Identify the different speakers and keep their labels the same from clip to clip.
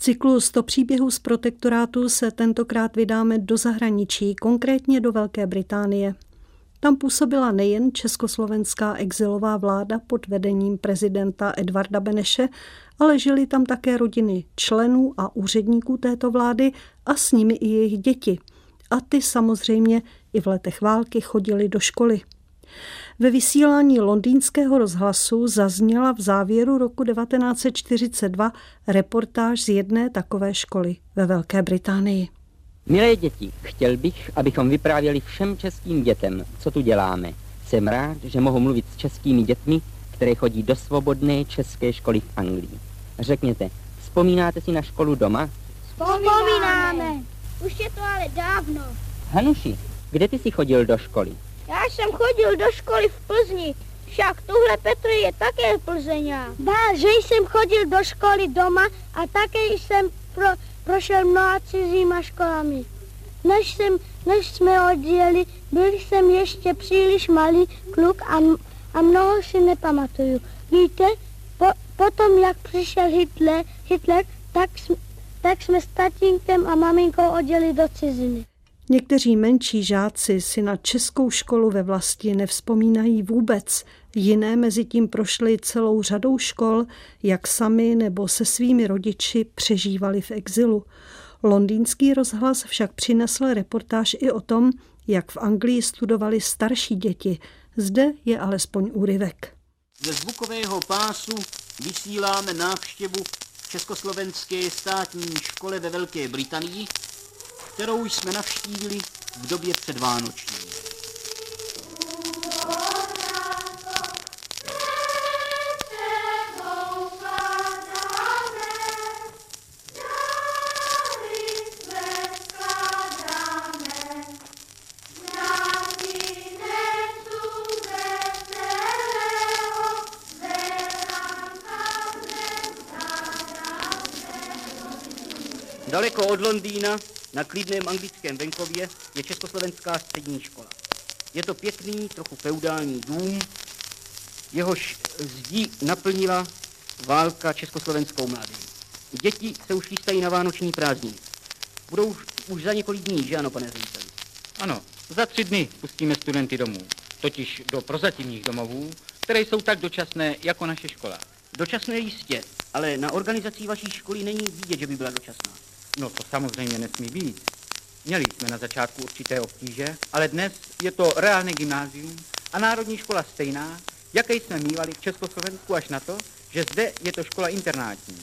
Speaker 1: Cyklu 100 příběhů z protektorátu se tentokrát vydáme do zahraničí, konkrétně do Velké Británie. Tam působila nejen československá exilová vláda pod vedením prezidenta Edvarda Beneše, ale žili tam také rodiny členů a úředníků této vlády a s nimi i jejich děti. A ty samozřejmě i v letech války chodili do školy. Ve vysílání londýnského rozhlasu zazněla v závěru roku 1942 reportáž z jedné takové školy ve Velké Británii.
Speaker 2: Milé děti, chtěl bych, abychom vyprávěli všem českým dětem, co tu děláme. Jsem rád, že mohu mluvit s českými dětmi, které chodí do svobodné české školy v Anglii. Řekněte, vzpomínáte si na školu doma?
Speaker 3: Vzpomínáme. Už je to ale dávno.
Speaker 2: Hanuši, kde ty jsi chodil do školy?
Speaker 3: Já jsem chodil do školy v Plzni, však tuhle Petr je také Plzeňa. Ba, že jsem chodil do školy doma a také jsem pro, prošel mnoha cizíma školami. Než, jsem, než jsme odjeli, byl jsem ještě příliš malý kluk a, a mnoho si nepamatuju. Víte, po, potom jak přišel Hitler, Hitler tak, tak jsme s tatínkem a maminkou odjeli do ciziny.
Speaker 1: Někteří menší žáci si na českou školu ve vlasti nevzpomínají vůbec. Jiné mezi tím prošly celou řadou škol, jak sami nebo se svými rodiči přežívali v exilu. Londýnský rozhlas však přinesl reportáž i o tom, jak v Anglii studovali starší děti. Zde je alespoň úryvek.
Speaker 4: Ze zvukového pásu vysíláme návštěvu Československé státní škole ve Velké Británii, kterou jsme navštívili v době předvánoční. Daleko od Londýna na klidném anglickém venkově je Československá střední škola. Je to pěkný, trochu feudální dům, jehož zdí naplnila válka československou mládež. Děti se už chystají na vánoční prázdniny. Budou už za několik dní, že ano, pane řediteli?
Speaker 5: Ano, za tři dny pustíme studenty domů, totiž do prozatímních domovů, které jsou tak dočasné jako naše škola.
Speaker 4: Dočasné jistě, ale na organizací vaší školy není vidět, že by byla dočasná.
Speaker 5: No to samozřejmě nesmí být. Měli jsme na začátku určité obtíže, ale dnes je to reálné gymnázium a národní škola stejná, jaké jsme mývali v Československu až na to, že zde je to škola internátní.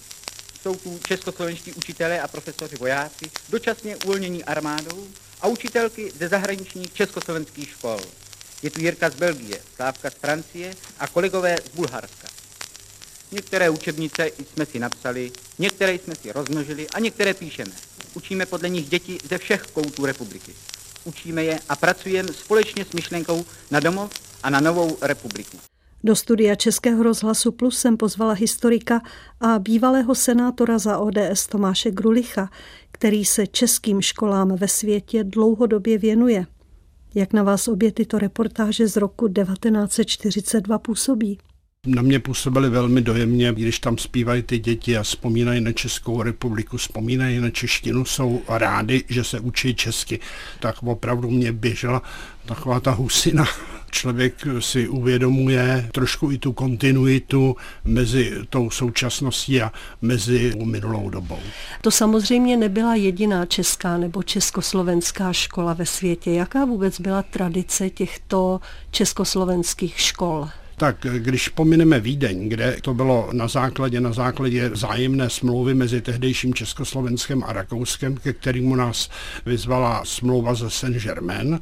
Speaker 5: Jsou tu českoslovenští učitelé a profesoři vojáci, dočasně uvolnění armádou a učitelky ze zahraničních československých škol. Je tu Jirka z Belgie, Slávka z Francie a kolegové z Bulharska. Některé učebnice jsme si napsali, některé jsme si rozmnožili a některé píšeme. Učíme podle nich děti ze všech koutů republiky. Učíme je a pracujeme společně s myšlenkou na domov a na novou republiku.
Speaker 1: Do studia Českého rozhlasu Plus jsem pozvala historika a bývalého senátora za ODS Tomáše Grulicha, který se českým školám ve světě dlouhodobě věnuje. Jak na vás obě tyto reportáže z roku 1942 působí?
Speaker 6: Na mě působily velmi dojemně, když tam zpívají ty děti a vzpomínají na Českou republiku, vzpomínají na češtinu, jsou rádi, že se učí česky. Tak opravdu mě běžela taková ta husina. Člověk si uvědomuje trošku i tu kontinuitu mezi tou současností a mezi minulou dobou.
Speaker 1: To samozřejmě nebyla jediná česká nebo československá škola ve světě. Jaká vůbec byla tradice těchto československých škol?
Speaker 6: Tak když pomineme Vídeň, kde to bylo na základě, na základě zájemné smlouvy mezi tehdejším Československem a Rakouskem, ke kterému nás vyzvala smlouva ze Saint-Germain,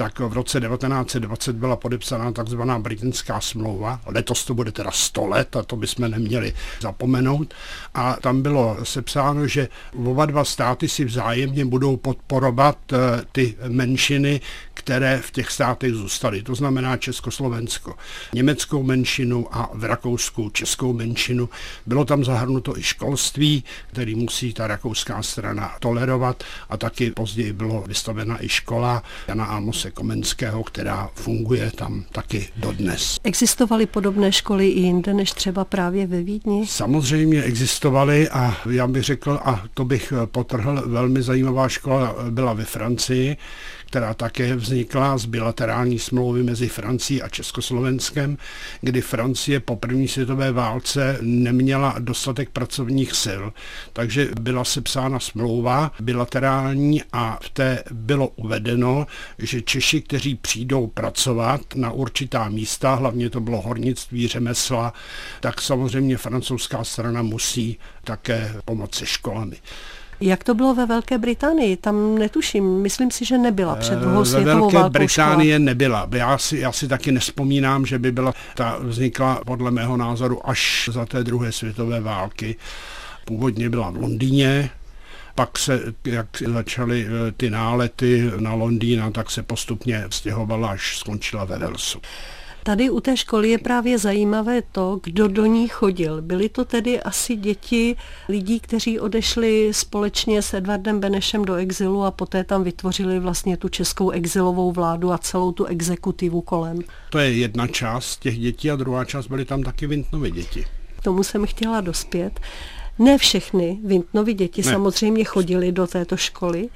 Speaker 6: tak v roce 1920 byla podepsána takzvaná britská smlouva. Letos to bude teda 100 let a to bychom neměli zapomenout. A tam bylo sepsáno, že oba dva státy si vzájemně budou podporovat eh, ty menšiny, které v těch státech zůstaly. To znamená Československo německou menšinu a v Rakousku českou menšinu. Bylo tam zahrnuto i školství, který musí ta rakouská strana tolerovat a taky později bylo vystavena i škola Jana Amose Komenského, která funguje tam taky dodnes.
Speaker 1: Existovaly podobné školy i jinde, než třeba právě ve Vídni?
Speaker 6: Samozřejmě existovaly a já bych řekl, a to bych potrhl, velmi zajímavá škola byla ve Francii, která také vznikla z bilaterální smlouvy mezi Francií a Československem, kdy Francie po první světové válce neměla dostatek pracovních sil, takže byla sepsána smlouva bilaterální a v té bylo uvedeno, že Češi, kteří přijdou pracovat na určitá místa, hlavně to bylo hornictví, řemesla, tak samozřejmě francouzská strana musí také pomoci školami.
Speaker 1: Jak to bylo ve Velké Británii? Tam netuším, myslím si, že nebyla před eh, druhou světovou
Speaker 6: válkou. Ve
Speaker 1: Velké
Speaker 6: Británie škola. nebyla. Já si, já si taky nespomínám, že by byla, ta vznikla podle mého názoru až za té druhé světové války. Původně byla v Londýně, pak se, jak začaly eh, ty nálety na Londýna, tak se postupně stěhovala, až skončila ve Walesu.
Speaker 1: Tady u té školy je právě zajímavé to, kdo do ní chodil. Byly to tedy asi děti lidí, kteří odešli společně s Edvardem Benešem do exilu a poté tam vytvořili vlastně tu českou exilovou vládu a celou tu exekutivu kolem.
Speaker 6: To je jedna část těch dětí a druhá část byly tam taky Vintnovy děti.
Speaker 1: K tomu jsem chtěla dospět. Ne všechny Vintnovi děti ne. samozřejmě chodili do této školy.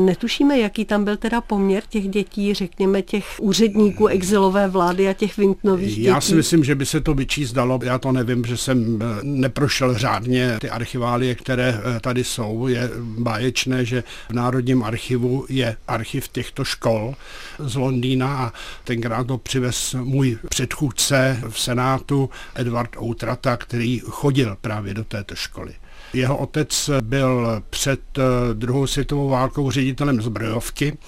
Speaker 1: Netušíme, jaký tam byl teda poměr těch dětí, řekněme těch úředníků exilové vlády a těch Vintnových dětí.
Speaker 6: Já si myslím, že by se to vyčíst dalo. Já to nevím, že jsem eh, neprošel řádně ty archiválie, které eh, tady jsou. Je báječné, že v Národním archivu je archiv těchto škol z Londýna a tenkrát to přivez můj předchůdce v Senátu Edward Outrata, který chodil právě do této školy. Jeho otec byl před eh, druhou světovou válkou ředitelem zbrojovky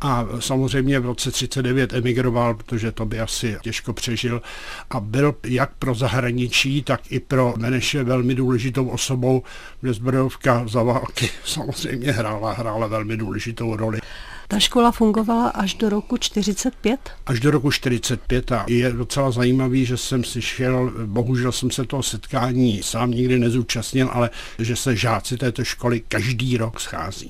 Speaker 6: a samozřejmě v roce 39 emigroval, protože to by asi těžko přežil a byl jak pro zahraničí, tak i pro Meneše velmi důležitou osobou, kde zbrojovka za války samozřejmě hrála, hrála velmi důležitou roli.
Speaker 1: Ta škola fungovala až do roku 45?
Speaker 6: Až do roku 45 a je docela zajímavý, že jsem slyšel, bohužel jsem se toho setkání sám nikdy nezúčastnil, ale že se žáci této školy každý rok schází.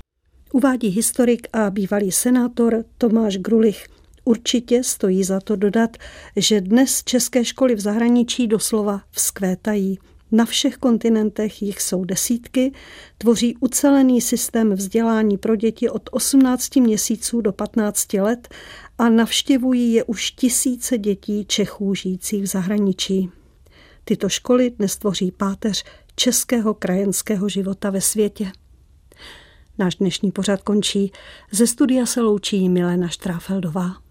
Speaker 1: Uvádí historik a bývalý senátor Tomáš Grulich. Určitě stojí za to dodat, že dnes české školy v zahraničí doslova vzkvétají. Na všech kontinentech jich jsou desítky, tvoří ucelený systém vzdělání pro děti od 18 měsíců do 15 let a navštěvují je už tisíce dětí Čechů žijících v zahraničí. Tyto školy dnes tvoří páteř českého krajenského života ve světě. Náš dnešní pořad končí. Ze studia se loučí Milena Štráfeldová.